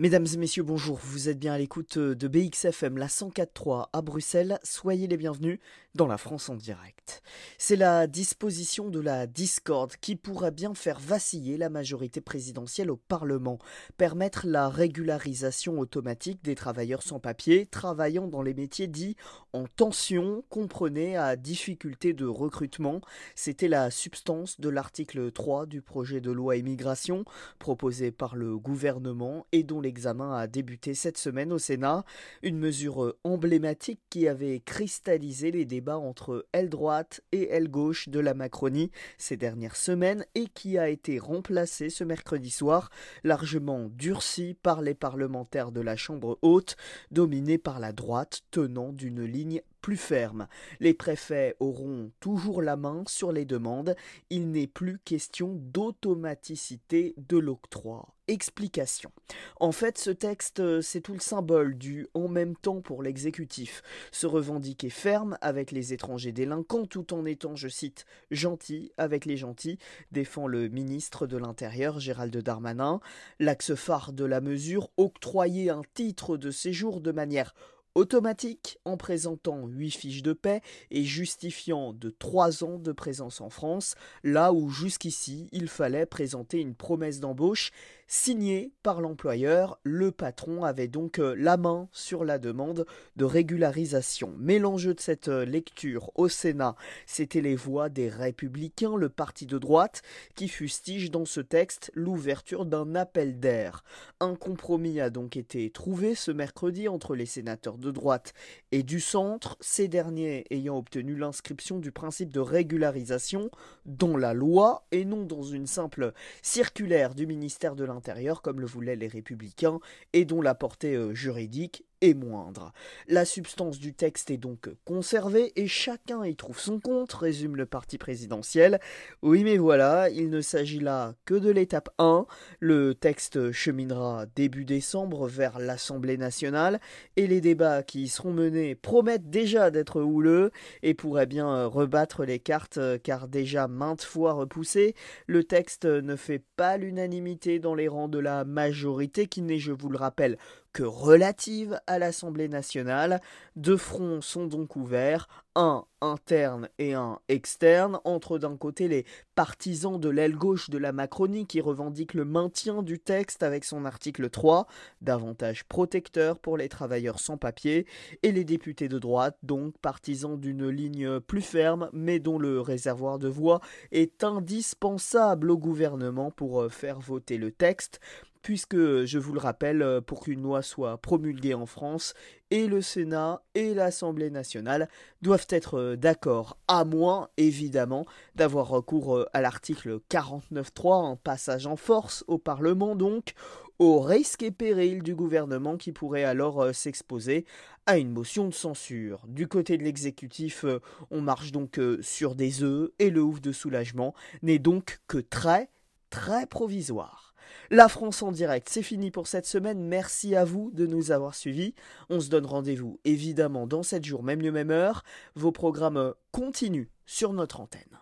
Mesdames et messieurs, bonjour. Vous êtes bien à l'écoute de BXFM, la 104.3 à Bruxelles. Soyez les bienvenus dans la France en direct. C'est la disposition de la discorde qui pourrait bien faire vaciller la majorité présidentielle au Parlement, permettre la régularisation automatique des travailleurs sans papier travaillant dans les métiers dits en tension, comprenez à difficulté de recrutement. C'était la substance de l'article 3 du projet de loi immigration proposé par le gouvernement et dont les L'examen a débuté cette semaine au Sénat, une mesure emblématique qui avait cristallisé les débats entre aile droite et aile gauche de la Macronie ces dernières semaines et qui a été remplacée ce mercredi soir, largement durcie par les parlementaires de la Chambre haute, dominés par la droite tenant d'une ligne plus ferme. Les préfets auront toujours la main sur les demandes. Il n'est plus question d'automaticité de l'octroi. Explication. En fait, ce texte, c'est tout le symbole du en même temps pour l'exécutif. Se revendiquer ferme avec les étrangers délinquants tout en étant, je cite, gentil avec les gentils, défend le ministre de l'Intérieur Gérald Darmanin. L'axe phare de la mesure, octroyer un titre de séjour de manière automatique en présentant 8 fiches de paix et justifiant de 3 ans de présence en France, là où jusqu'ici il fallait présenter une promesse d'embauche signée par l'employeur. Le patron avait donc euh, la main sur la demande de régularisation. Mais l'enjeu de cette euh, lecture au Sénat, c'était les voix des républicains, le parti de droite, qui fustige dans ce texte l'ouverture d'un appel d'air. Un compromis a donc été trouvé ce mercredi entre les sénateurs de droite et du centre, ces derniers ayant obtenu l'inscription du principe de régularisation dans la loi et non dans une simple circulaire du ministère de l'Intérieur comme le voulaient les républicains et dont la portée euh, juridique moindre. La substance du texte est donc conservée et chacun y trouve son compte, résume le parti présidentiel. Oui mais voilà, il ne s'agit là que de l'étape 1. Le texte cheminera début décembre vers l'Assemblée nationale et les débats qui y seront menés promettent déjà d'être houleux et pourraient bien rebattre les cartes car déjà maintes fois repoussé, le texte ne fait pas l'unanimité dans les rangs de la majorité qui n'est, je vous le rappelle, que relative à l'Assemblée nationale. Deux fronts sont donc ouverts, un interne et un externe, entre d'un côté les partisans de l'aile gauche de la Macronie qui revendiquent le maintien du texte avec son article 3, davantage protecteur pour les travailleurs sans papier, et les députés de droite, donc partisans d'une ligne plus ferme, mais dont le réservoir de voix est indispensable au gouvernement pour euh, faire voter le texte puisque, je vous le rappelle, euh, pour qu'une loi soit promulguée en France, et le Sénat et l'Assemblée nationale doivent être euh, d'accord, à moins, évidemment, d'avoir recours euh, à l'article 49.3, en passage en force au Parlement donc, au risque et péril du gouvernement qui pourrait alors s'exposer à une motion de censure. Du côté de l'exécutif, on marche donc sur des œufs et le ouf de soulagement n'est donc que très, très provisoire. La France en direct, c'est fini pour cette semaine. Merci à vous de nous avoir suivis. On se donne rendez-vous évidemment dans 7 jours, même lieu, même heure. Vos programmes continuent sur notre antenne.